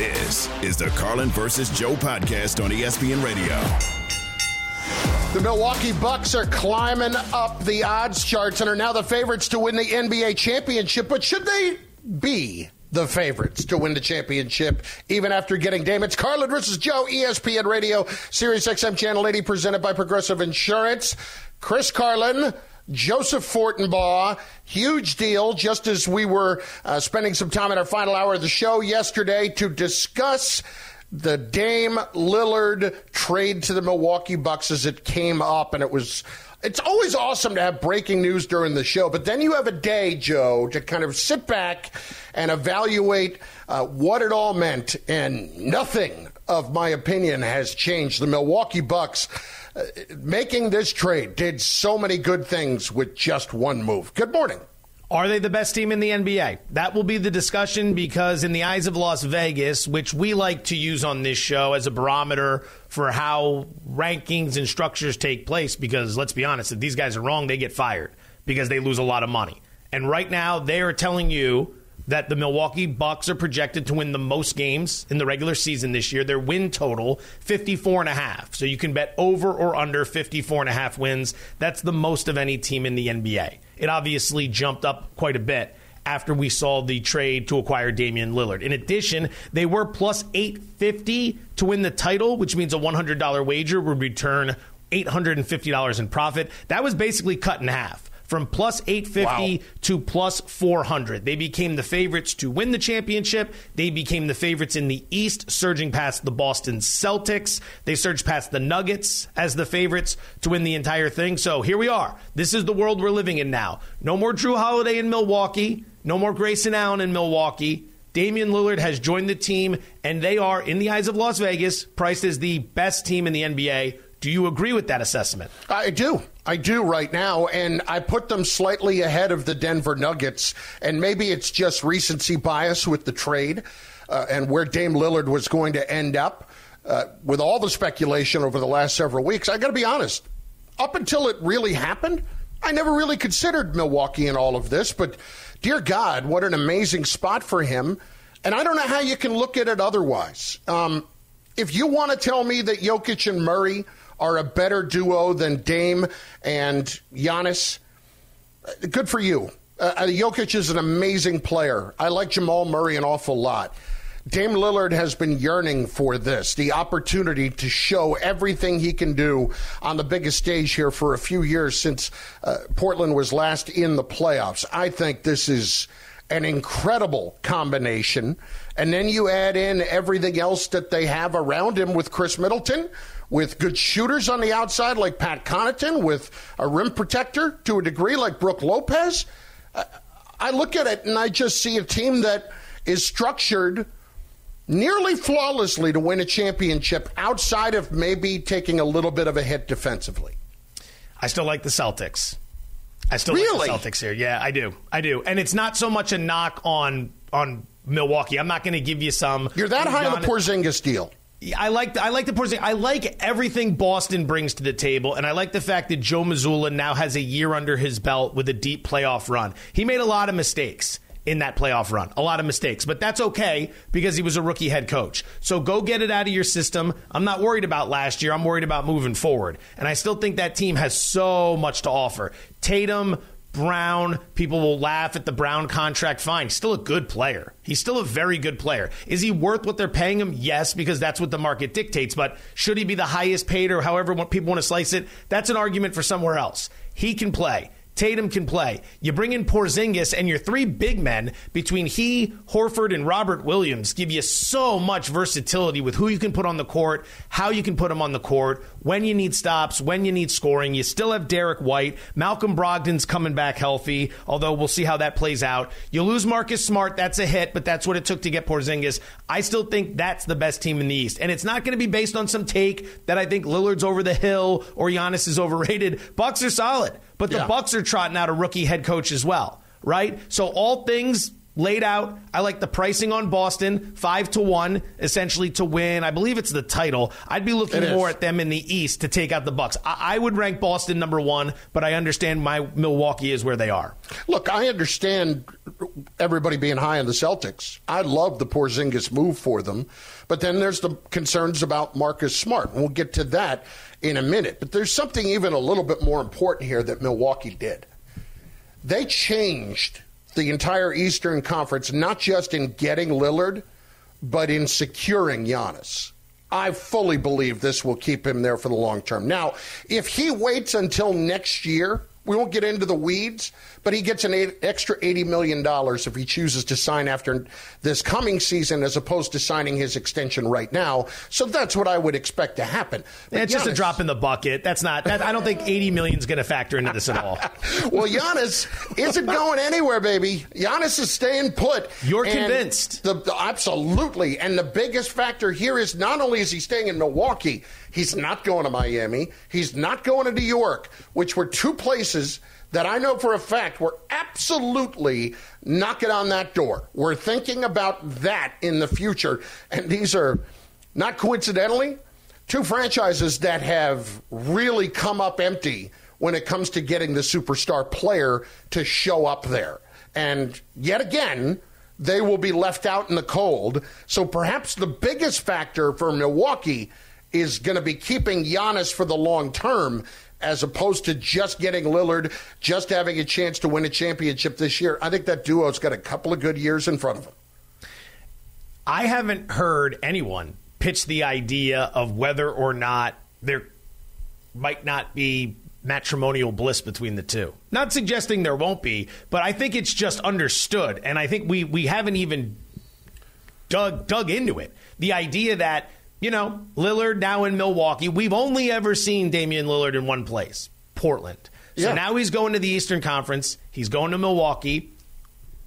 This is the Carlin versus Joe podcast on ESPN Radio. The Milwaukee Bucks are climbing up the odds charts and are now the favorites to win the NBA championship. But should they be the favorites to win the championship even after getting? It's Carlin versus Joe, ESPN Radio, Sirius XM Channel 80, presented by Progressive Insurance. Chris Carlin. Joseph Fortenbaugh, huge deal, just as we were uh, spending some time in our final hour of the show yesterday to discuss the Dame Lillard trade to the Milwaukee Bucks as it came up, and it was. It's always awesome to have breaking news during the show, but then you have a day, Joe, to kind of sit back and evaluate uh, what it all meant, and nothing of my opinion has changed. The Milwaukee Bucks making this trade did so many good things with just one move. Good morning. Are they the best team in the NBA? That will be the discussion because, in the eyes of Las Vegas, which we like to use on this show as a barometer for how rankings and structures take place, because let's be honest, if these guys are wrong, they get fired because they lose a lot of money. And right now, they are telling you that the Milwaukee Bucks are projected to win the most games in the regular season this year. Their win total 54 and a half. So you can bet over or under 54 and a half wins. That's the most of any team in the NBA. It obviously jumped up quite a bit after we saw the trade to acquire Damian Lillard. In addition, they were plus 850 to win the title, which means a $100 wager would return $850 in profit. That was basically cut in half from plus 850 wow. to plus 400. They became the favorites to win the championship. They became the favorites in the East, surging past the Boston Celtics. They surged past the Nuggets as the favorites to win the entire thing. So here we are. This is the world we're living in now. No more Jrue Holiday in Milwaukee. No more Grayson Allen in Milwaukee. Damian Lillard has joined the team, and they are, in the eyes of Las Vegas, priced as the best team in the NBA do you agree with that assessment? I do. I do right now, and I put them slightly ahead of the Denver Nuggets. And maybe it's just recency bias with the trade uh, and where Dame Lillard was going to end up. Uh, with all the speculation over the last several weeks, I got to be honest. Up until it really happened, I never really considered Milwaukee in all of this. But dear God, what an amazing spot for him! And I don't know how you can look at it otherwise. Um, if you want to tell me that Jokic and Murray are a better duo than Dame and Giannis, good for you. Uh, uh, Jokic is an amazing player. I like Jamal Murray an awful lot. Dame Lillard has been yearning for this, the opportunity to show everything he can do on the biggest stage here for a few years since uh, Portland was last in the playoffs. I think this is an incredible combination. And then you add in everything else that they have around him with Khris Middleton, with good shooters on the outside like Pat Connaughton, with a rim protector to a degree like Brook Lopez. I look at it and I just see a team that is structured nearly flawlessly to win a championship outside of maybe taking a little bit of a hit defensively. I still like the Celtics. I still really? like the Celtics here. Yeah, I do. I do. And it's not so much a knock on on Milwaukee. I'm not going to give you some. You're that high on the Porzingis deal. I like the, I like the person. I like everything Boston brings to the table, and I like the fact that Joe Mazzulla now has a year under his belt with a deep playoff run. He made a lot of mistakes in that playoff run, a lot of mistakes, but that's okay because he was a rookie head coach. So go get it out of your system. I'm not worried about last year. I'm worried about moving forward, and I still think that team has so much to offer. Tatum, Brown, people will laugh at the Brown contract. Fine. Still a good player. He's still a very good player. Is he worth what they're paying him? Yes, because that's what the market dictates. But should he be the highest paid or however people want to slice it? That's an argument for somewhere else. He can play. Tatum can play. You bring in Porzingis, and your three big men between he, Horford, and Robert Williams give you so much versatility with who you can put on the court, how you can put them on the court, when you need stops, when you need scoring. You still have Derrick White. Malcolm Brogdon's coming back healthy, although we'll see how that plays out. You lose Marcus Smart, that's a hit, but that's what it took to get Porzingis. I still think that's the best team in the East. And it's not going to be based on some take that I think Lillard's over the hill or Giannis is overrated. Bucks are solid. But the yeah. Bucks are trotting out a rookie head coach as well, right? So all things laid out. I like the pricing on Boston, five to one, essentially to win. I believe it's the title. I'd be looking more at them in the East to take out the Bucks. I, I would rank Boston number one, but I understand my Milwaukee is where they are. Look, I understand everybody being high on the Celtics. I love the Porzingis move for them, but then there's the concerns about Marcus Smart. We'll get to that in a minute. But there's something even a little bit more important here that Milwaukee did. They changed the entire Eastern Conference, not just in getting Lillard, but in securing Giannis. I fully believe this will keep him there for the long term. Now, if he waits until next year, we won't get into the weeds, but he gets an eight, extra $80 million if he chooses to sign after this coming season as opposed to signing his extension right now. So that's what I would expect to happen. But it's Giannis, just a drop in the bucket. That's not, that, I don't think $80 million is going to factor into this at all. well, Giannis isn't going anywhere, baby. Giannis is staying put. You're convinced. The, the, absolutely. And the biggest factor here is not only is he staying in Milwaukee, he's not going to Miami, he's not going to New York, which were two places – that I know for a fact we're absolutely knocking on that door. We're thinking about that in the future. And these are, not coincidentally, two franchises that have really come up empty when it comes to getting the superstar player to show up there. And yet again, they will be left out in the cold. So perhaps the biggest factor for Milwaukee is going to be keeping Giannis for the long term as opposed to just getting Lillard, just having a chance to win a championship this year. I think that duo's got a couple of good years in front of them. I haven't heard anyone pitch the idea of whether or not there might not be matrimonial bliss between the two. Not suggesting there won't be, but I think it's just understood, and I think we we haven't even dug dug into it. The idea that you know, Lillard now in Milwaukee. We've only ever seen Damian Lillard in one place, Portland. So yeah. now he's going to the Eastern Conference. He's going to Milwaukee.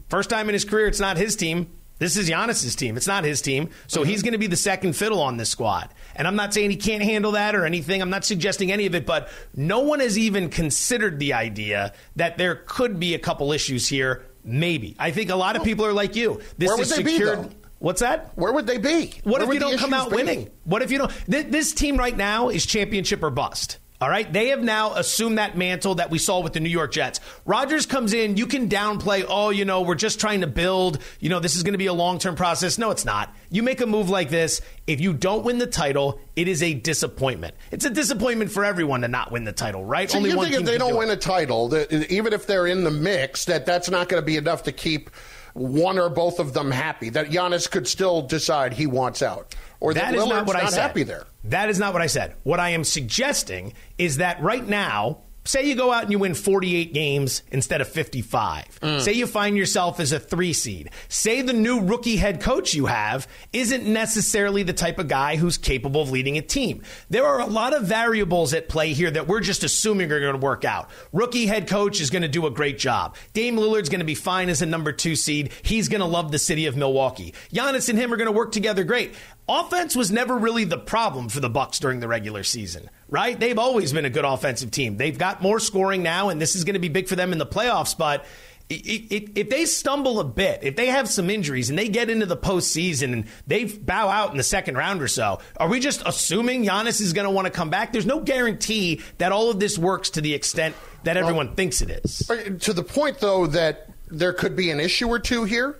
First time in his career, it's not his team. This is Giannis's team. It's not his team. So mm-hmm. he's going to be the second fiddle on this squad. And I'm not saying he can't handle that or anything. I'm not suggesting any of it, but no one has even considered the idea that there could be a couple issues here. Maybe. I think a lot of people are like you. This Where is secured. Be, What's that? Where would they be? What Where if you don't come out be? winning? What if you don't? Th- this team right now is championship or bust. All right. They have now assumed that mantle that we saw with the New York Jets. Rodgers comes in, you can downplay, oh, you know, we're just trying to build, you know, this is going to be a long term process. No, it's not. You make a move like this, if you don't win the title, it is a disappointment. It's a disappointment for everyone to not win the title, right? So Only you one think if they don't do win it. a title, that even if they're in the mix, that that's not going to be enough to keep one or both of them happy. That Giannis could still decide he wants out, or that, that is not what not I said. happy there. That is not what I said. What I am suggesting is that right now say you go out and you win 48 games instead of 55. Mm. Say you find yourself as a three seed. Say the new rookie head coach you have isn't necessarily the type of guy who's capable of leading a team. There are a lot of variables at play here that we're just assuming are going to work out. Rookie head coach is going to do a great job. Dame Lillard's going to be fine as a number two seed. He's going to love the city of Milwaukee. Giannis and him are going to work together great. Offense was never really the problem for the Bucks during the regular season, right? They've always been a good offensive team. They've got more scoring now, and this is going to be big for them in the playoffs. But if they stumble a bit, if they have some injuries and they get into the postseason and they bow out in the second round or so, are we just assuming Giannis is going to want to come back? There's no guarantee that all of this works to the extent that everyone well, thinks it is. Uh, to the point, though, that there could be an issue or two here.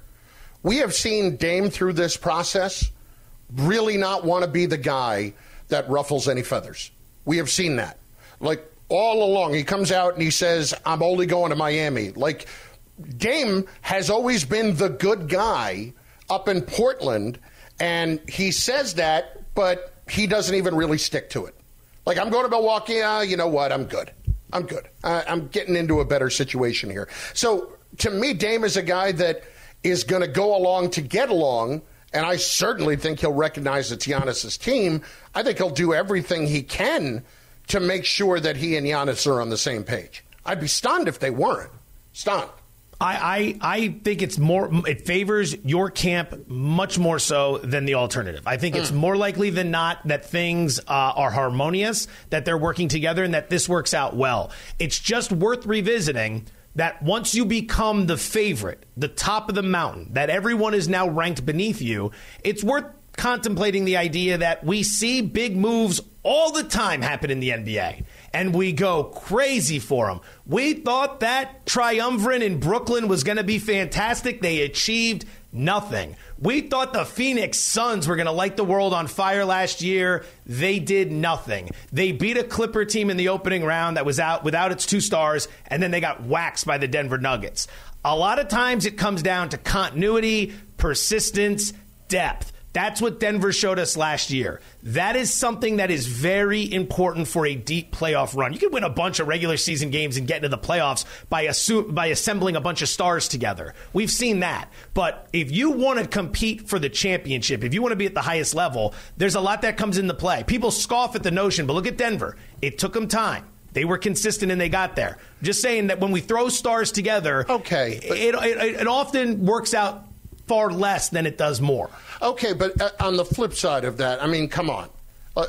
We have seen Dame through this process really not want to be the guy that ruffles any feathers. We have seen that. Like all along, he comes out and he says, I'm only going to Miami. Like Dame has always been the good guy up in Portland, and he says that, but he doesn't even really stick to it. Like, I'm going to Milwaukee, uh, you know what? I'm good. I'm good. Uh, I'm getting into a better situation here. So, to me, Dame is a guy that is going to go along to get along and I certainly think he'll recognize it's Giannis's team. I think he'll do everything he can to make sure that he and Giannis are on the same page. I'd be stunned if they weren't. Stunned. I, I, I think it's more it favors your camp much more so than the alternative. I think mm. it's more likely than not that things uh, are harmonious, that they're working together, and that this works out well. It's just worth revisiting that once you become the favorite, the top of the mountain, that everyone is now ranked beneath you, it's worth contemplating the idea that we see big moves all the time happen in the NBA and we go crazy for them. We thought that triumvirate in Brooklyn was going to be fantastic. They achieved nothing. We thought the Phoenix Suns were going to light the world on fire last year. They did nothing. They beat a Clipper team in the opening round that was out without its two stars, and then they got waxed by the Denver Nuggets. A lot of times it comes down to continuity, persistence, depth. That's what Denver showed us last year. That is something that is very important for a deep playoff run. You can win a bunch of regular season games and get into the playoffs by, assume, by assembling a bunch of stars together. We've seen that. But if you want to compete for the championship, if you want to be at the highest level, there's a lot that comes into play. People scoff at the notion, but look at Denver. It took them time. They were consistent and they got there. Just saying that when we throw stars together, okay, it, it, it often works out far less than it does more. Okay, but uh, on the flip side of that, I mean, come on. Uh,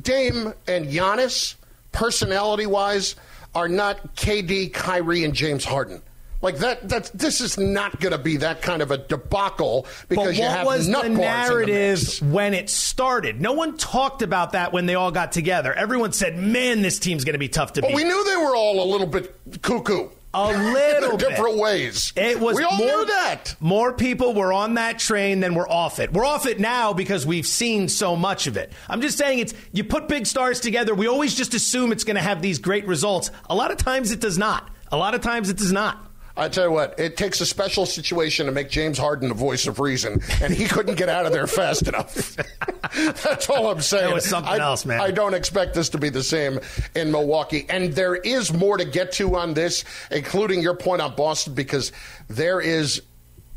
Dame and Giannis, personality wise, are not KD, Kyrie, and James Harden. Like that, that this is not going to be that kind of a debacle because you have was the narrative the when it started? No one talked about that when they all got together. Everyone said, "Man, this team's going to be tough to well, beat." We knew they were all a little bit cuckoo. A little bit different bit. ways. It was we all more, knew that. More people were on that train than were off it. We're off it now because we've seen so much of it. I'm just saying it's you put big stars together, we always just assume it's going to have these great results. A lot of times it does not. A lot of times it does not. I tell you what, it takes a special situation to make James Harden the voice of reason, and he couldn't get out of there fast enough. That's all I'm saying. It was something I, else, man. I don't expect this to be the same in Milwaukee, and there is more to get to on this, including your point on Boston, because there is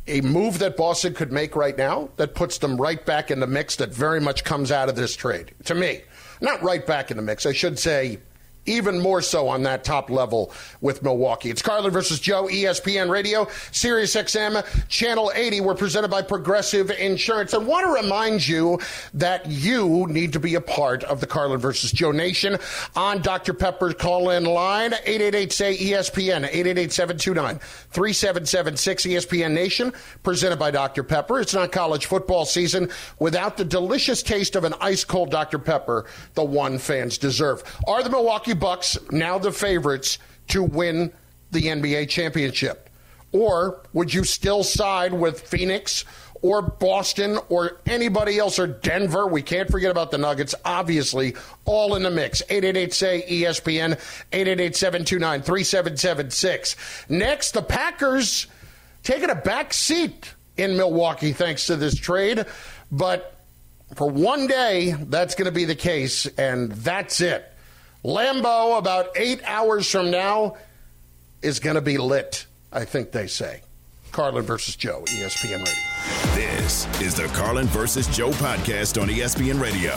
a move that Boston could make right now that puts them right back in the mix that very much comes out of this trade. To me, not right back in the mix. I should say even more so on that top level with Milwaukee. It's Carlin versus Joe, ESPN Radio, Sirius XM, Channel 80. We're presented by Progressive Insurance. I want to remind you that you need to be a part of the Carlin versus Joe Nation on Dr. Pepper's call in line, 888 say ESPN, 888 729 3776 ESPN Nation, presented by Dr. Pepper. It's not college football season without the delicious taste of an ice cold Dr. Pepper, the one fans deserve. Are the Milwaukee Bucks now the favorites to win the NBA championship? Or would you still side with Phoenix or Boston or anybody else or Denver? We can't forget about the Nuggets, obviously, all in the mix. 888 say ESPN, 888 729 3776. Next, the Packers taking a back seat in Milwaukee thanks to this trade. But for one day, that's going to be the case, and that's it. Lambeau, about eight hours from now, is going to be lit, I think they say. Carlin versus Joe, ESPN Radio. This is the Carlin versus Joe podcast on ESPN Radio.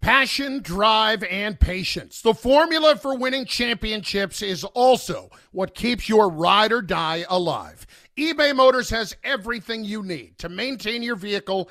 Passion, drive, and patience. The formula for winning championships is also what keeps your ride or die alive. eBay Motors has everything you need to maintain your vehicle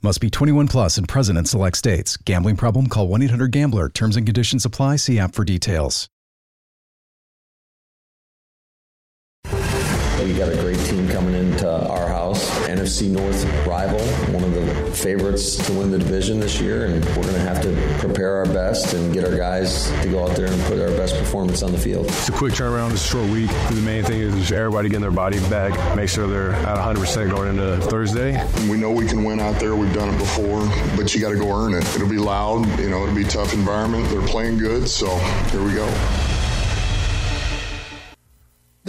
Must be 21 plus and present in select states. Gambling problem? Call 1 800 GAMBLER. Terms and conditions apply. See app for details. Well, you got a great team coming into our house. NFC North rival, one of the favorites to win the division this year, and we're going to have to prepare our best and get our guys to go out there and put our best performance on the field. It's a quick turnaround. It's a short week. The main thing is just everybody getting their body back, make sure they're at 100% going into Thursday. We know we can win out there. We've done it before, but you got to go earn it. It'll be loud. You know, it'll be a tough environment. They're playing good, so here we go.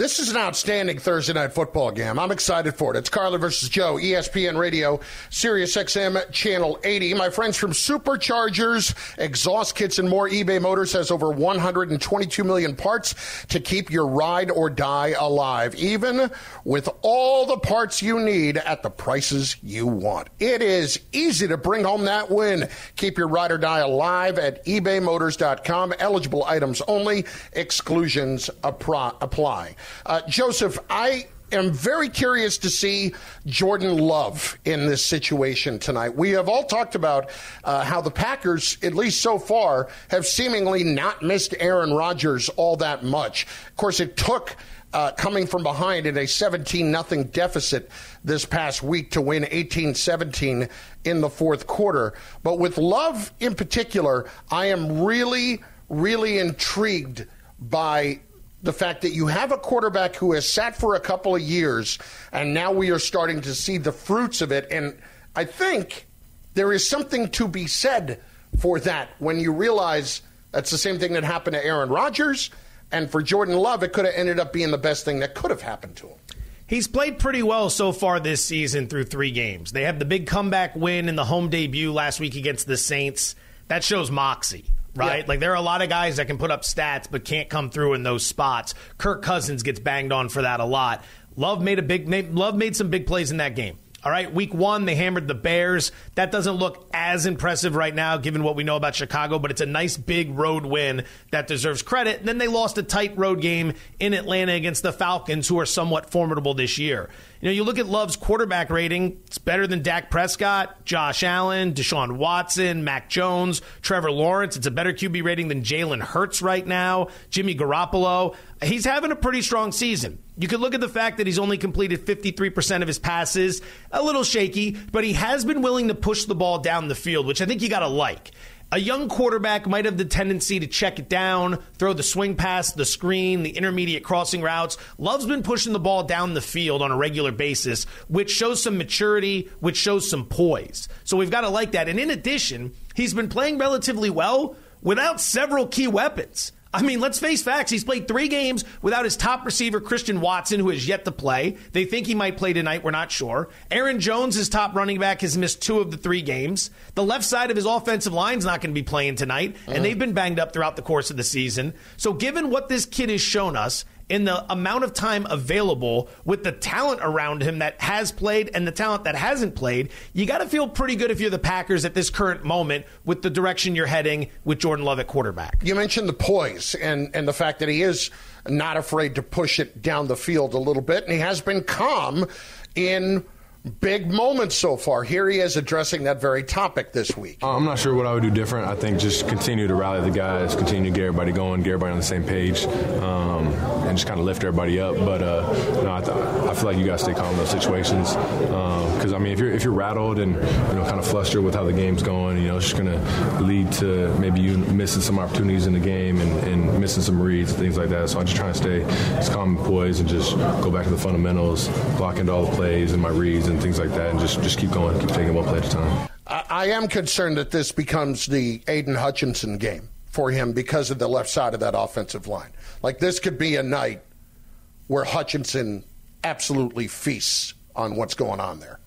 This is an outstanding Thursday night football game. I'm excited for it. It's Carlin versus Joe, ESPN Radio, Sirius XM, Channel 80. My friends from Superchargers, exhaust kits, and more, eBay Motors has over 122 million parts to keep your ride or die alive, even with all the parts you need at the prices you want. It is easy to bring home that win. Keep your ride or die alive at ebaymotors.com. Eligible items only, exclusions apply. Uh, Joseph, I am very curious to see Jordan Love in this situation tonight. We have all talked about uh, how the Packers, at least so far, have seemingly not missed Aaron Rodgers all that much. Of course, it took. Uh, coming from behind in a 17 nothing deficit this past week to win 18 17 in the fourth quarter. But with Love in particular, I am really, really intrigued by the fact that you have a quarterback who has sat for a couple of years, and now we are starting to see the fruits of it. And I think there is something to be said for that when you realize that's the same thing that happened to Aaron Rodgers. And for Jordan Love, it could have ended up being the best thing that could have happened to him. He's played pretty well so far this season through three games. They have the big comeback win in the home debut last week against the Saints. That shows moxie right? Yeah. Like there are a lot of guys that can put up stats but can't come through in those spots. Kirk Cousins gets banged on for that a lot. Love made a big Love made some big plays in that game. All right, week one, they hammered the Bears. That doesn't look as impressive right now, given what we know about Chicago, but it's a nice big road win that deserves credit. And then they lost a tight road game in Atlanta against the Falcons, who are somewhat formidable this year. You know, you look at Love's quarterback rating, it's better than Dak Prescott, Josh Allen, Deshaun Watson, Mac Jones, Trevor Lawrence. It's a better QB rating than Jalen Hurts right now, Jimmy Garoppolo. He's having a pretty strong season. You could look at the fact that he's only completed 53% of his passes, a little shaky, but he has been willing to push the ball down the field, which I think you got to like a young quarterback might have the tendency to check it down, throw the swing pass, the screen, the intermediate crossing routes. Love's been pushing the ball down the field on a regular basis, which shows some maturity, which shows some poise. So we've got to like that. And in addition, he's been playing relatively well without several key weapons. I mean, let's face facts. He's played three games without his top receiver, Christian Watson, who has yet to play. They think he might play tonight. We're not sure. Aaron Jones, his top running back, has missed two of the three games. The left side of his offensive line is not going to be playing tonight, and uh-huh. they've been banged up throughout the course of the season. So, given what this kid has shown us in the amount of time available with the talent around him that has played and the talent that hasn't played, you got to feel pretty good if you're the Packers at this current moment with the direction you're heading with Jordan Love at quarterback. You mentioned the poise and, and the fact that he is not afraid to push it down the field a little bit, and he has been calm in big moments so far. Here he is addressing that very topic this week. Uh, I'm not sure what I would do different. I think just continue to rally the guys, continue to get everybody going, get everybody on the same page, um, and just kind of lift everybody up. But uh, I, th- I, feel like you guys stay calm in those situations because um, I mean, if you're if you're rattled and you know kind of flustered with how the game's going, you know, it's just going to lead to maybe you missing some opportunities in the game and, and missing some reads things like that. So I'm just trying to stay as calm and poised and just go back to the fundamentals, block into all the plays and my reads and things like that, and just just keep going, keep taking one play at a time. I, I am concerned that this becomes the Aidan Hutchinson game for him because of the left side of that offensive line. Like this could be a night where Hutchinson absolutely feasts on what's going on there.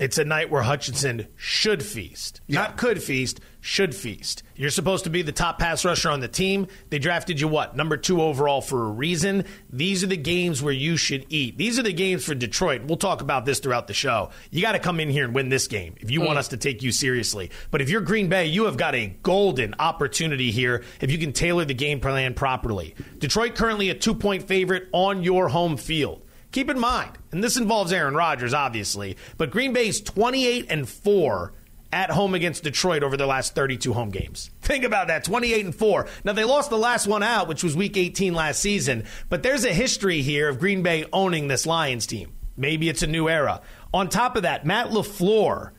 It's a night where Hutchinson should feast. Yeah. Not could feast, should feast. You're supposed to be the top pass rusher on the team. They drafted you what? Number 2 overall for a reason. These are the games where you should eat. These are the games for Detroit. We'll talk about this throughout the show. You got to come in here and win this game if you mm. want us to take you seriously. But if you're Green Bay, you have got a golden opportunity here if you can tailor the game plan properly. Detroit currently a 2-point favorite on your home field. Keep in mind, and this involves Aaron Rodgers, obviously, but Green Bay's 28 and 4 at home against Detroit over their last 32 home games. Think about that 28 and 4. Now, they lost the last one out, which was week 18 last season, but there's a history here of Green Bay owning this Lions team. Maybe it's a new era. On top of that, Matt LaFleur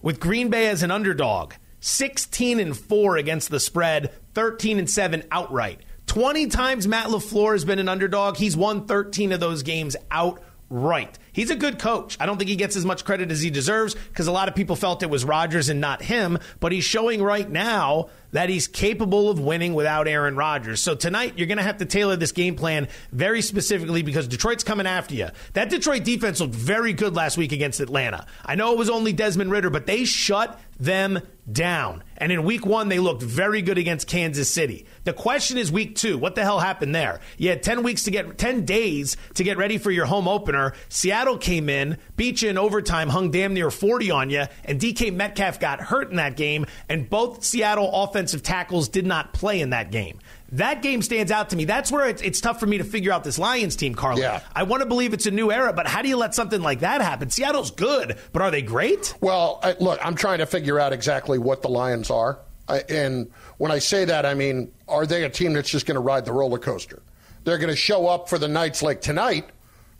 with Green Bay as an underdog, 16 and 4 against the spread, 13 and 7 outright. 20 times Matt LaFleur has been an underdog. He's won 13 of those games outright. He's a good coach. I don't think he gets as much credit as he deserves because a lot of people felt it was Rodgers and not him, but he's showing right now that he's capable of winning without Aaron Rodgers. So tonight, you're going to have to tailor this game plan very specifically because Detroit's coming after you. That Detroit defense looked very good last week against Atlanta. I know it was only Desmond Ridder, but they shut them down. And in week one, they looked very good against Kansas City. The question is week two. What the hell happened there? You had 10 weeks to get, 10 days to get ready for your home opener. Seattle came in, beat you in overtime, hung damn near 40 on you, and DK Metcalf got hurt in that game, and both Seattle offensive tackles did not play in that game. That game stands out to me. That's where it's, it's tough for me to figure out this Lions team, Carla. Yeah. I want to believe it's a new era, but how do you let something like that happen? Seattle's good, but are they great? Well, I, look, I'm trying to figure out exactly what the Lions are. I, and when I say that, I mean, are they a team that's just going to ride the roller coaster? They're going to show up for the nights like tonight,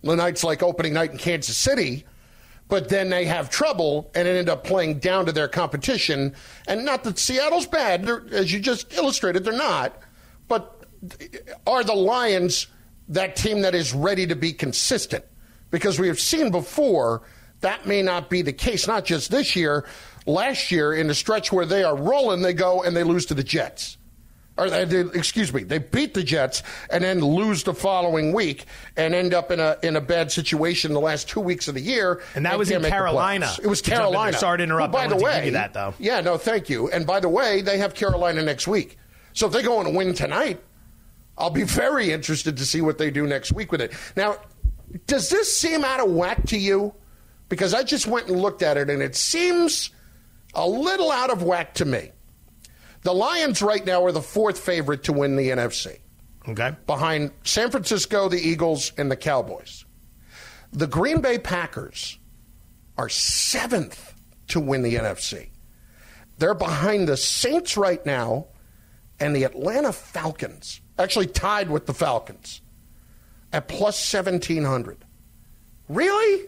the nights like opening night in Kansas City, but then they have trouble and end up playing down to their competition. And not that Seattle's bad, they're, as you just illustrated, they're not. But are the Lions that team that is ready to be consistent? Because we have seen before that may not be the case, not just this year. Last year, in the stretch where they are rolling, they go and they lose to the Jets. Or they, they, excuse me, they beat the Jets and then lose the following week and end up in a in a bad situation the last two weeks of the year. And that was in Carolina. It was To jump in there. Carolina. Sorry to interrupt. Well, I by the way, give you that, though. Yeah, no, thank you. And by the way, they have Carolina next week. So if they go and win tonight, I'll be very interested to see what they do next week with it. Now, does this seem out of whack to you? Because I just went and looked at it, and it seems a little out of whack to me. The Lions right now are the fourth favorite to win the NFC, Okay. behind San Francisco, the Eagles, and the Cowboys. The Green Bay Packers are seventh to win the NFC. They're behind the Saints right now and the Atlanta Falcons, actually tied with the Falcons at plus 1700. Really?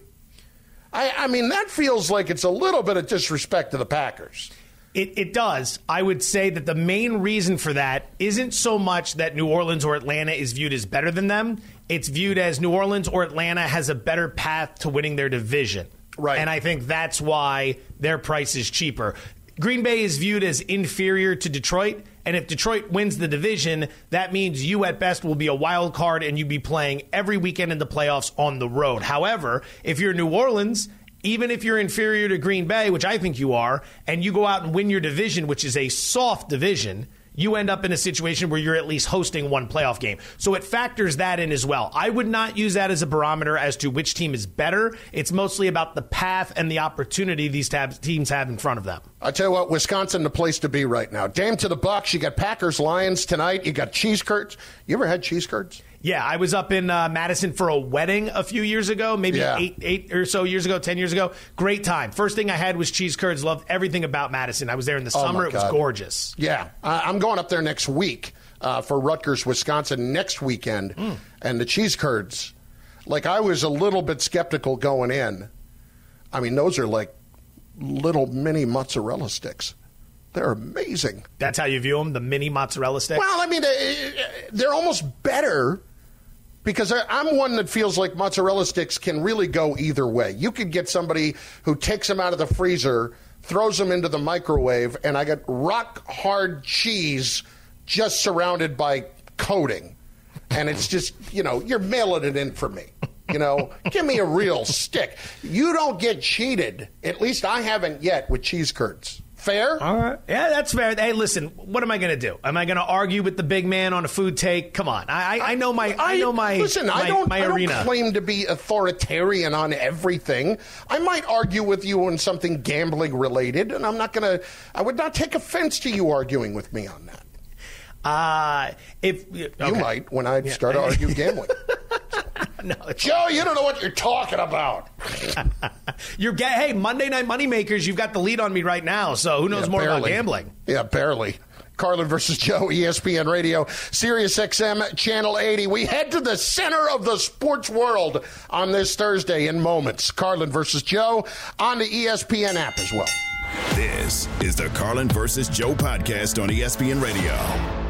I, I mean, that feels like it's a little bit of disrespect to the Packers. It, it does. I would say that the main reason for that isn't so much that New Orleans or Atlanta is viewed as better than them. It's viewed as New Orleans or Atlanta has a better path to winning their division. Right. And I think that's why their price is cheaper. Green Bay is viewed as inferior to Detroit. And if Detroit wins the division, that means you at best will be a wild card and you'd be playing every weekend in the playoffs on the road. However, if you're New Orleans, even if you're inferior to Green Bay, which I think you are, and you go out and win your division, which is a soft division, you end up in a situation where you're at least hosting one playoff game. So it factors that in as well. I would not use that as a barometer as to which team is better. It's mostly about the path and the opportunity these teams have in front of them. I tell you what, Wisconsin, the place to be right now. Dame to the Bucks. You got Packers, Lions tonight. You got cheese curds. You ever had cheese curds? Yeah, I was up in uh, Madison for a wedding a few years ago, maybe Yeah. eight, eight or so years ago, ten years ago. Great time. First thing I had was cheese curds. Loved everything about Madison. I was there in the Oh, summer. It was gorgeous. Yeah, I- I'm going up there next week uh, for Rutgers, Wisconsin next weekend, and the cheese curds. Like I was a little bit skeptical going in. I mean, those are like little mini mozzarella sticks. They're amazing. That's how you view them, the mini mozzarella stick. Well, I mean, they- they're almost better because I'm one that feels like mozzarella sticks can really go either way. You could get somebody who takes them out of the freezer, throws them into the microwave, and I get rock hard cheese just surrounded by coating. And it's just, you know, you're mailing it in for me. You know, give me a real stick. You don't get cheated. At least I haven't yet with cheese curds. Fair? All right. Yeah, that's fair. Hey, listen, what am I going to do? Am I going to argue with the big man on a food take? Come on. I, I, I know my I, know my listen. my, I don't. my I don't claim to be authoritarian on everything. I might argue with you on something gambling related, and I'm not going to. I would not take offense to you arguing with me on that. Uh, if You might when I start to argue gambling. no, Joe, you don't know what you're talking about. you're ga- hey Monday Night Moneymakers. You've got the lead on me right now. So who knows Yeah, more about gambling? Yeah, barely. Carlin versus Joe, ESPN Radio, Sirius XM, Channel 80. We head to the center of the sports world on this Thursday in moments. Carlin versus Joe on the ESPN app as well. This is the Carlin versus Joe podcast on ESPN Radio.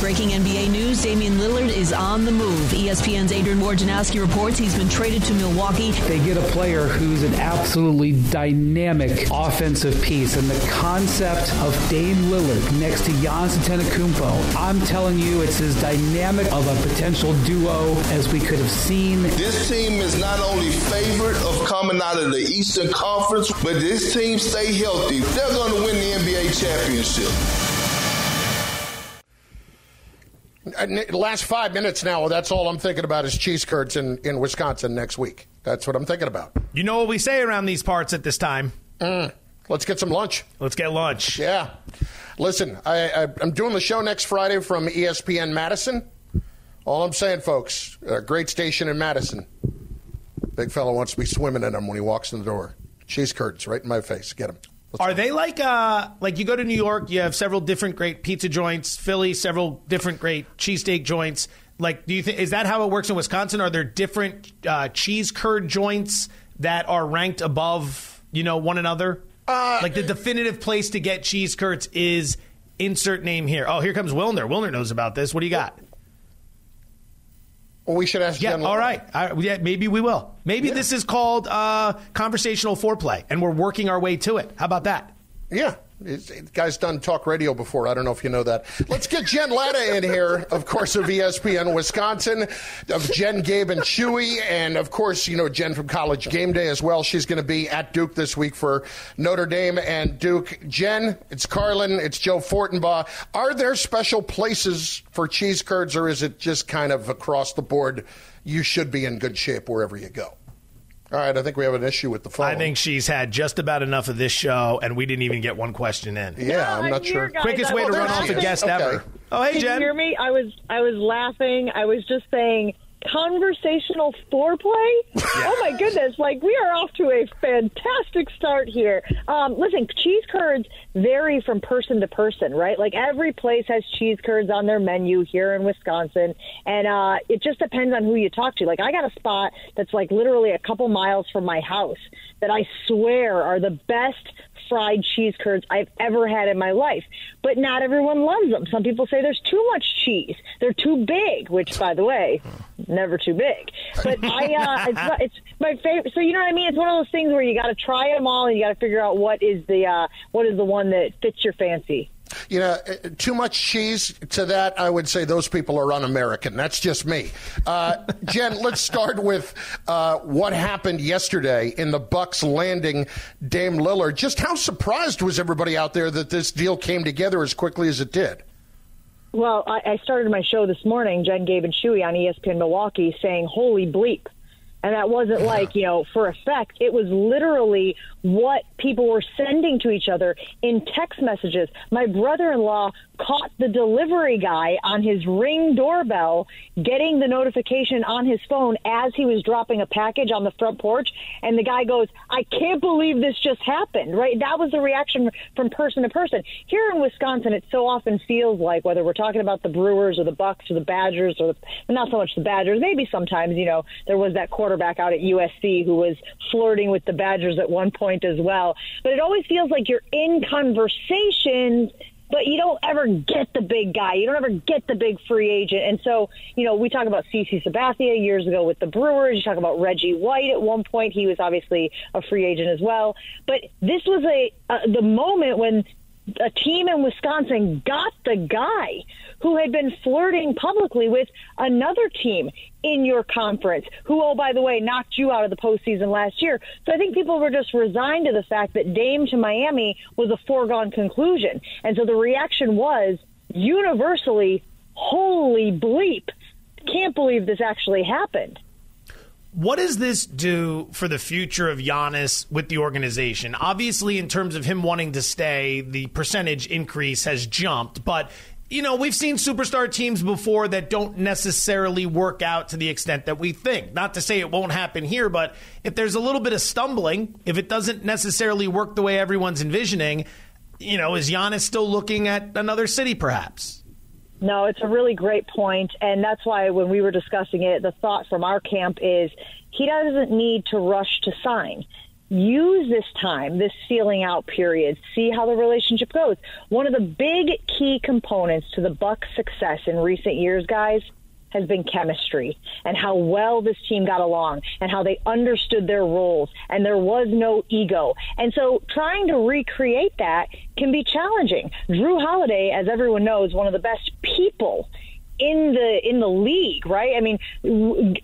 Breaking NBA news, Damian Lillard is on the move. ESPN's Adrian Wojnarowski reports he's been traded to Milwaukee. They get a player who's an absolutely dynamic offensive piece, and the concept of Dame Lillard next to Giannis Antetokounmpo, I'm telling you, it's as dynamic of a potential duo as we could have seen. This team is not only favored of coming out of the Eastern Conference, but this team stay healthy. They're going to win the NBA championship. Last five minutes now, that's all I'm thinking about is cheese curds in, in Wisconsin next week. That's what I'm thinking about. You know what we say around these parts at this time? Mm. Let's get some lunch. Let's get lunch. Yeah. Listen, I, I, I'm doing the show next Friday from ESPN Madison. All I'm saying, folks, great station in Madison. Big fella wants to be swimming in them when he walks in the door. Cheese curds right in my face. Get them. Are they like uh like you go to New York, you have several different great pizza joints, Philly, several different great cheesesteak joints. Like, do you think is that how it works in Wisconsin? Are there different uh, cheese curd joints that are ranked above you know one another? Uh, like the definitive place to get cheese curds is insert name here. Oh, here comes Wilner. Wilner knows about this. What do you got? Well, we should ask. Yeah, Jen all right. Uh, yeah, maybe we will. Maybe this is called uh, conversational foreplay, and we're working our way to it. How about that? Yeah. Guy's done talk radio before. I don't know if you know that. Let's get Jen Lada in here, of course, of ESPN Wisconsin, of Jen, Gabe, and Chewy, and of course, you know, Jen from College Game Day as well. She's going to be at Duke this week for Notre Dame and Duke. Jen, it's Carlin, it's Joe Fortenbaugh. Are there special places for cheese curds, or is it just kind of across the board? You should be in good shape wherever you go. All right, I think we have an issue with the phone. I think she's had just about enough of this show, and we didn't even get one question in. Yeah, I'm not sure. Quickest way to run off a guest ever. Oh, hey, Can Jen. you hear me? I was I was laughing. I was just saying conversational foreplay. Oh my goodness! Like we are off to a fantastic start here. Um, listen, cheese curds vary from person to person, right? Like every place has cheese curds on their menu here in Wisconsin, and uh, it just depends on who you talk to. Like I got a spot that's like literally a couple miles from my house that I swear are the best fried cheese curds I've ever had in my life. But not everyone loves them. Some people say there's too much cheese. They're too big, which, by the way, never too big. But I, uh, it's, it's my favorite. So you know what I mean? It's one of those things where you got to try them all, and you got to figure out what is the uh, what is the one that fits your fancy. You know, uh, too much cheese to that, I would say those people are un American. That's just me. Uh, Jen, let's start with uh, what happened yesterday in the Bucks landing Dame Lillard. Just how surprised was everybody out there that this deal came together as quickly as it did? Well, I, I started my show this morning, Jen, Gabe, and Chewy on ESPN Milwaukee, saying "Holy bleep," and that wasn't like you know for effect. It was literally what people were sending to each other in text messages. My brother in law caught the delivery guy on his ring doorbell getting the notification on his phone as he was dropping a package on the front porch. And the guy goes, I can't believe this just happened, right? That was the reaction from person to person. Here in Wisconsin, it so often feels like whether we're talking about the Brewers or the Bucks or the Badgers or the, not so much the Badgers, maybe sometimes, you know, there was that quarterback out at USC who was flirting with the Badgers at one point as well. But it always feels like you're in conversations but you don't ever get the big guy. You don't ever get the big free agent. And so, you know, we talk about CC Sabathia years ago with the Brewers. You talk about Reggie White at one point. He was obviously a free agent as well. But this was a the moment when a team in Wisconsin got the guy who had been flirting publicly with another team in your conference, who, oh, by the way, knocked you out of the postseason last year. So I think people were just resigned to the fact that Dame to Miami was a foregone conclusion. And so the reaction was universally, holy bleep, can't believe this actually happened. What does this do for the future of Giannis with the organization? Obviously, in terms of him wanting to stay, the percentage increase has jumped, but you know, we've seen superstar teams before that don't necessarily work out to the extent that we think. Not to say it won't happen here, but if there's a little bit of stumbling, if it doesn't necessarily work the way everyone's envisioning, you know, is Giannis still looking at another city perhaps? No, it's a really great point, and that's why when we were discussing it, the thought from our camp is he doesn't need to rush to sign use this time, this feeling out period, see how the relationship goes. One of the big key components to the Bucks' success in recent years, guys, has been chemistry and how well this team got along and how they understood their roles and there was no ego. And so trying to recreate that can be challenging. Jrue Holiday, as everyone knows, one of the best people in the in the league, right? I mean,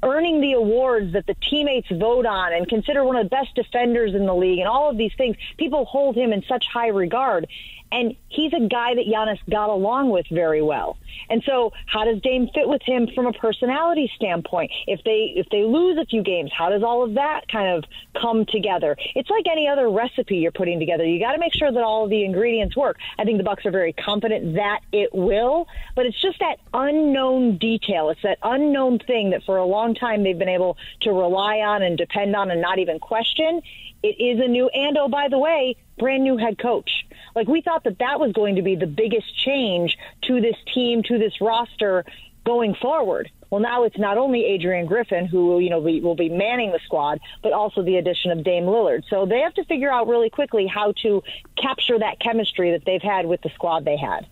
earning the awards that the teammates vote on and consider one of the best defenders in the league and all of these things. People hold him in such high regard. And he's a guy that Giannis got along with very well. And so, how does Dame fit with him from a personality standpoint? If they if they lose a few games, how does all of that kind of come together? It's like any other recipe you're putting together. You got to make sure that all of the ingredients work. I think the Bucks are very confident that it will, but it's just that unknown detail. It's that unknown thing that for a long time they've been able to rely on and depend on and not even question. It is a new and oh by the way, brand new head coach. Like we thought that that was going to be the biggest change to this team, to this roster going forward. Well, now it's not only Adrian Griffin who you know will be manning the squad, but also the addition of Dame Lillard. So they have to figure out really quickly how to capture that chemistry that they've had with the squad they had.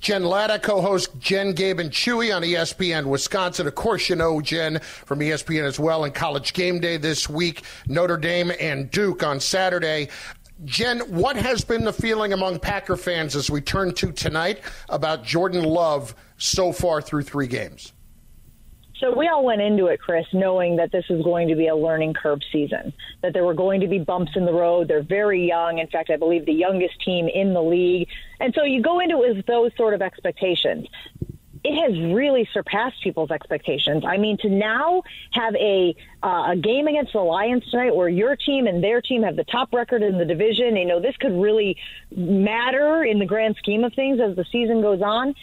Jen Lada, co-host Jen, Gabe, and Chewy on ESPN Wisconsin. Of course, you know Jen from ESPN as well. And College Game Day this week, Notre Dame and Duke on Saturday. Jen, what has been the feeling among Packer fans as we turn to tonight about Jordan Love so far through three games? So we all went into it, Chris, knowing that this was going to be a learning curve season, that there were going to be bumps in the road. They're very young. In fact, I believe the youngest team in the league. And so you go into it with those sort of expectations it has really surpassed people's expectations. I mean, to now have a uh, a game against the Lions tonight, where your team and their team have the top record in the division, you know, this could really matter in the grand scheme of things as the season goes on.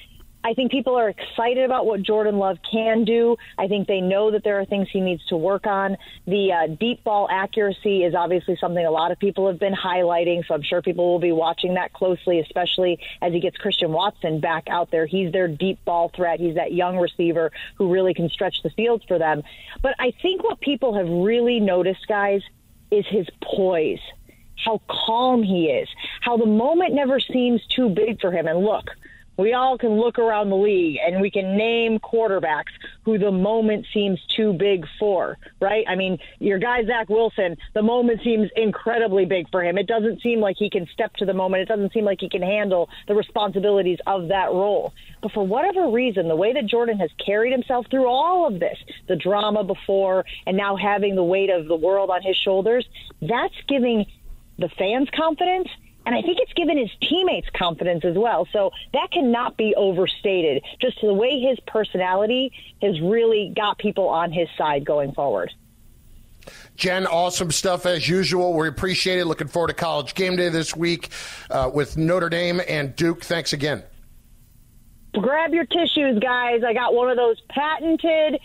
I think people are excited about what Jordan Love can do. I think they know that there are things he needs to work on. The uh, deep ball accuracy is obviously something a lot of people have been highlighting, so I'm sure people will be watching that closely, especially as he gets Christian Watson back out there. He's their deep ball threat. He's that young receiver who really can stretch the field for them. But I think what people have really noticed, guys, is his poise how calm he is, how the moment never seems too big for him. And look, we all can look around the league and we can name quarterbacks who the moment seems too big for, right? I mean, your guy, Zach Wilson, the moment seems incredibly big for him. It doesn't seem like he can step to the moment. It doesn't seem like he can handle the responsibilities of that role. But for whatever reason, the way that Jordan has carried himself through all of this, the drama before and now having the weight of the world on his shoulders, that's giving the fans confidence and I think it's given his teammates confidence as well. So that cannot be overstated. Just the way his personality has really got people on his side going forward. Jen, awesome stuff as usual. We appreciate it. Looking forward to college game day this week uh, with Notre Dame and Duke. Thanks again. Grab your tissues, guys. I got one of those patented.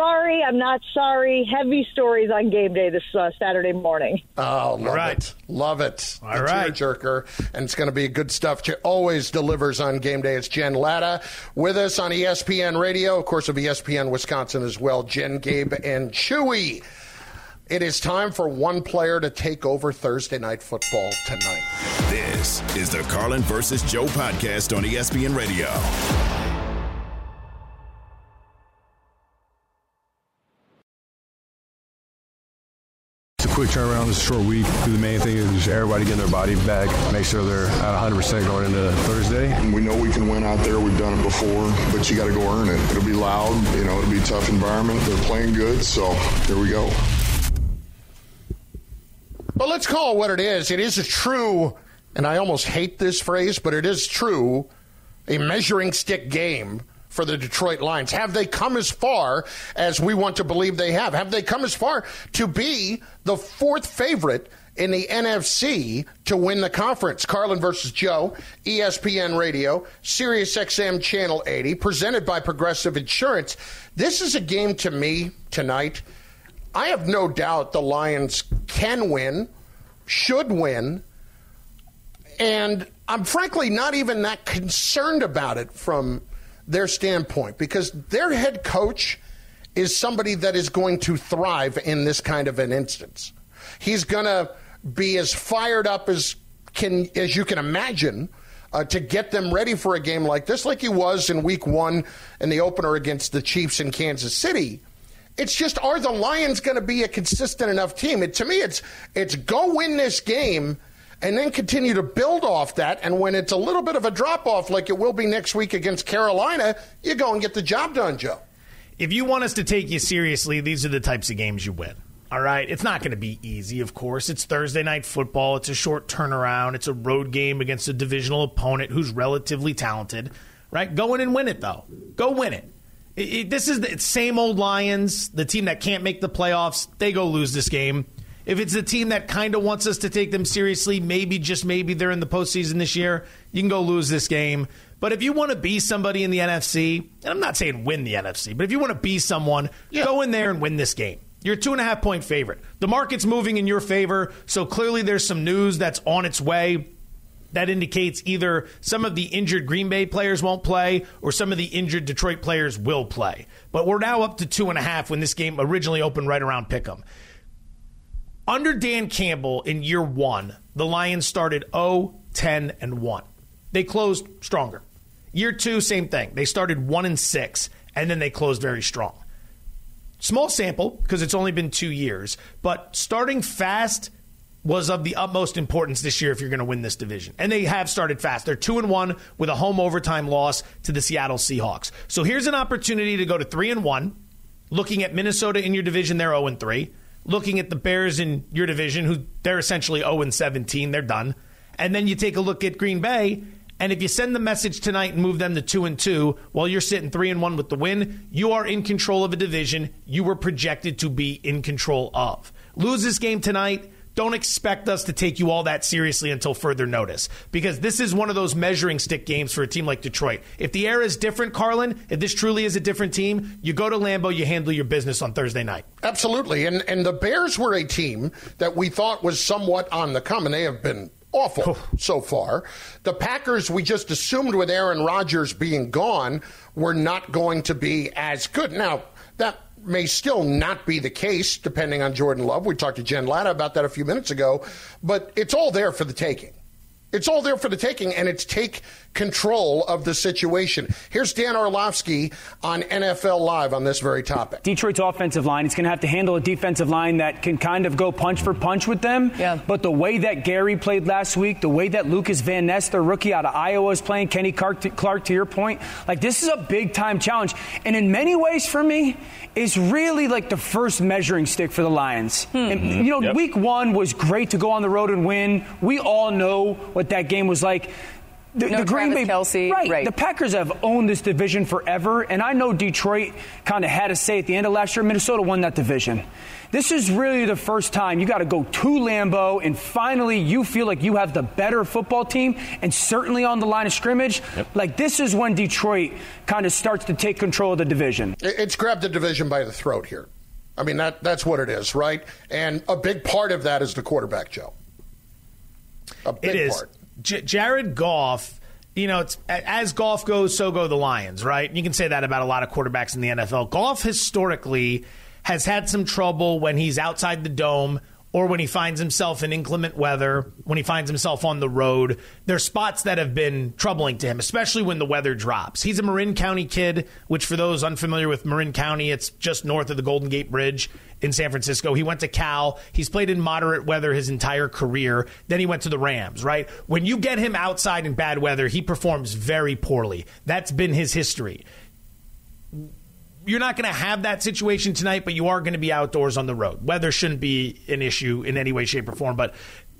Sorry, I'm not sorry. Heavy stories on game day this uh, Saturday morning. Oh, love right. it. Love it. All the right. jerker. And it's going to be good stuff. She always delivers on game day. It's Jen Lada with us on ESPN Radio, of course, of ESPN Wisconsin as well. Jen, Gabe, and Chewy. It is time for one player to take over Thursday night football tonight. This is the Carlin versus Joe podcast on ESPN Radio. Quick turnaround. It's a short week. The main thing is everybody getting their body back, make sure they're at 100% going into Thursday. We know we can win out there. We've done it before, but you got to go earn it. It'll be loud. You know, it'll be a tough environment. They're playing good, so here we go. But let's call it what it is. It is a true, and I almost hate this phrase, but it is true, a measuring stick game for the Detroit Lions. Have they come as far as we want to believe they have? Have they come as far to be the fourth favorite in the NFC to win the conference? Carlin versus Joe, ESPN Radio, Sirius XM Channel 80, presented by Progressive Insurance. This is a game to me tonight. I have no doubt the Lions can win, should win, and I'm frankly not even that concerned about it from their standpoint because their head coach is somebody that is going to thrive in this kind of an instance. He's going to be as fired up as can as you can imagine uh, to get them ready for a game like this, like he was in Week One in the opener against the Chiefs in Kansas City. It's just are the Lions going to be a consistent enough team? It, to me, it's it's go win this game and then continue to build off that. And when it's a little bit of a drop off, like it will be next week against Carolina, you go and get the job done, Joe. If you want us to take you seriously, these are the types of games you win. All right. It's not going to be easy, of course. It's Thursday night football. It's a short turnaround. It's a road game against a divisional opponent who's relatively talented, right? Go in and win it, though. Go win it. It- it- this is the same old Lions, the team that can't make the playoffs. They go lose this game. If it's a team that kind of wants us to take them seriously, maybe just maybe they're in the postseason this year, you can go lose this game. But if you want to be somebody in the NFC, and I'm not saying win the NFC, but if you want to be someone, go in there and win this game. You're a two and a half point favorite. The market's moving in your favor, so clearly there's some news that's on its way that indicates either some of the injured Green Bay players won't play or some of the injured Detroit players will play. But we're now up to two and a half when this game originally opened right around Pick'em. Under Dan Campbell in year one, the Lions started 0, 10, and 1. They closed stronger. Year two, same thing. They started 1 and 6, and then they closed very strong. Small sample because it's only been two years, but starting fast was of the utmost importance this year if you're going to win this division. And they have started fast. They're 2 and 1 with a home overtime loss to the Seattle Seahawks. So here's an opportunity to go to 3 and 1. Looking at Minnesota in your division, they're 0 and 3. Looking at the Bears in your division who they're essentially 0 and 17, they're done. And then you take a look at Green Bay and if you send the message tonight and move them to 2 and 2 while you're sitting 3 and 1 with the win, you are in control of a division you were projected to be in control of. Lose this game tonight, don't expect us to take you all that seriously until further notice because this is one of those measuring stick games for a team like Detroit. If the air is different, Carlin, if this truly is a different team, you go to Lambeau, you handle your business on Thursday night. Absolutely. And and the Bears were a team that we thought was somewhat on the come, and they have been awful so far. The Packers, we just assumed with Aaron Rodgers being gone, were not going to be as good. Now, that may still not be the case depending on Jordan Love. We talked to Jen Lada about that a few minutes ago, but it's all there for the taking. It's all there for the taking, and it's take control of the situation. Here's Dan Orlovsky on NFL Live on this very topic. Detroit's offensive line, is going to have to handle a defensive line that can kind of go punch for punch with them. Yeah. But the way that Gary played last week, the way that Lucas Van Ness, their rookie out of Iowa, is playing, Kenny Clark to, Clark, to your point, like this is a big time challenge. And in many ways, for me, is really like the first measuring stick for the Lions. Hmm. And, mm-hmm. you know, Yep. week one was great to go on the road and win. We all know what that game was like. The, no the Green Bay Kelce, right, right. The Packers have owned this division forever, and I know Detroit kind of had a say at the end of last year. Minnesota won that division. This is really the first time you got to go to Lambeau, and finally you feel like you have the better football team, and certainly on the line of scrimmage. Yep. Like this is when Detroit kind of starts to take control of the division. It's grabbed the division by the throat here. I mean, that that's what it is, right? And a big part of that is the quarterback, Joe. A big It is. part. J- Jared Goff, you know, it's, as Goff goes, so go the Lions, right? You can say that about a lot of quarterbacks in the NFL. Goff historically has had some trouble when he's outside the dome or when he finds himself in inclement weather, when he finds himself on the road. There's spots that have been troubling to him, especially when the weather drops. He's a Marin County kid, which for those unfamiliar with Marin County, it's just north of the Golden Gate Bridge in San Francisco. He went to Cal. He's played in moderate weather his entire career. Then he went to the Rams, right? When you get him outside in bad weather, he performs very poorly. That's been his history. You're not going to have that situation tonight, but you are going to be outdoors on the road. Weather shouldn't be an issue in any way, shape, or form. But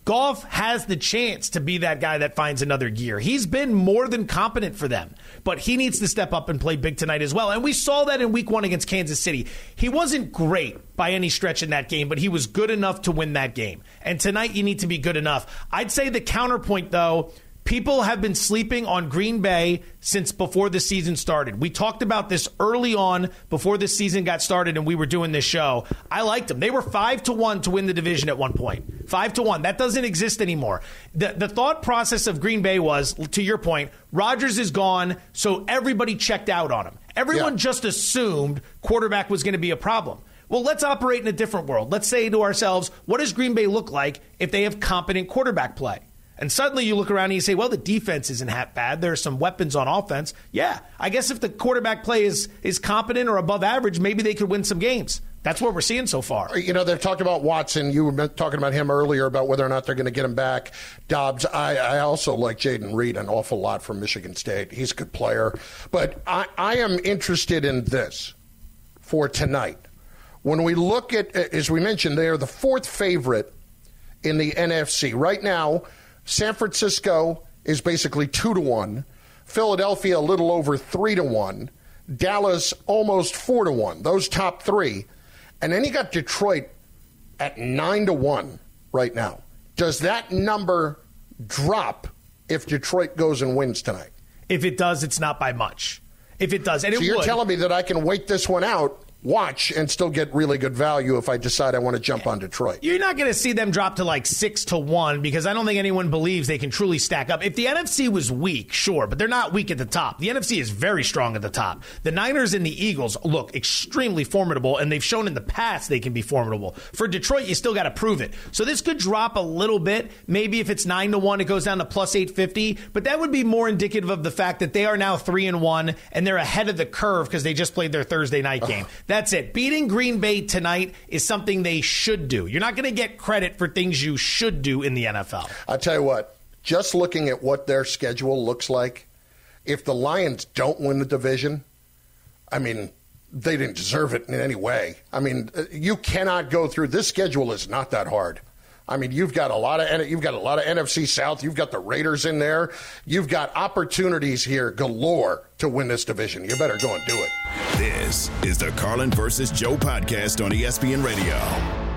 Goff has the chance to be that guy that finds another gear. He's been more than competent for them, but he needs to step up and play big tonight as well. And we saw that in week one against Kansas City. He wasn't great by any stretch in that game, but he was good enough to win that game. And tonight, you need to be good enough. I'd say the counterpoint, though, People have been sleeping on Green Bay since before the season started. We talked about this early on before the season got started and we were doing this show. I liked them. They were 5 to 1 to win the division at one point. 5 to 1. That doesn't exist anymore. The the thought process of Green Bay was to your point, Rodgers is gone, so everybody checked out on him. Everyone just assumed quarterback was going to be a problem. Well, let's operate in a different world. Let's say to ourselves, what does Green Bay look like if they have competent quarterback play? And suddenly you look around and you say, well, the defense isn't that bad. There are some weapons on offense. Yeah, I guess if the quarterback play is, is competent or above average, maybe they could win some games. That's what we're seeing so far. Uh, you know, they've talked about Watson. You were talking about him earlier about whether or not they're going to get him back. Doubs, I, I also like Jayden Reed an awful lot from Michigan State. He's a good player. But I, I am interested in this for tonight. When we look at, as we mentioned, they are the fourth favorite in the NFC. Right now, San Francisco is basically two to one. Philadelphia a little over three to one. Dallas almost four to one. Those top three, and then you got Detroit at nine to one right now. Does that number drop if Detroit goes and wins tonight? If it does, it's not by much. If it does, and so it you're would. telling me that I can wait this one out, watch, and still get really good value if I decide I want to jump on Detroit. You're not going to see them drop to like six to one because I don't think anyone believes they can truly stack up. If the NFC was weak, sure, but they're not weak at the top. The NFC is very strong at the top. The Niners and the Eagles look extremely formidable, and they've shown in the past they can be formidable. For Detroit, you still got to prove it. So this could drop a little bit. Maybe if it's nine to one, it goes down to plus eight fifty. But that would be more indicative of the fact that they are now three and one, and they're ahead of the curve because they just played their Thursday night game. That's it. Beating Green Bay tonight is something they should do. You're not going to get credit for things you should do in the NFL. I tell you what, just looking at what their schedule looks like, if the Lions don't win the division, I mean, they didn't deserve it in any way. I mean, uh, you cannot go through this schedule is not that hard. I mean, you've got a lot of you've got a lot of NFC South. You've got the Raiders in there. You've got opportunities here galore to win this division. You better go and do it. This is the Carlin versus Joe podcast on ESPN Radio.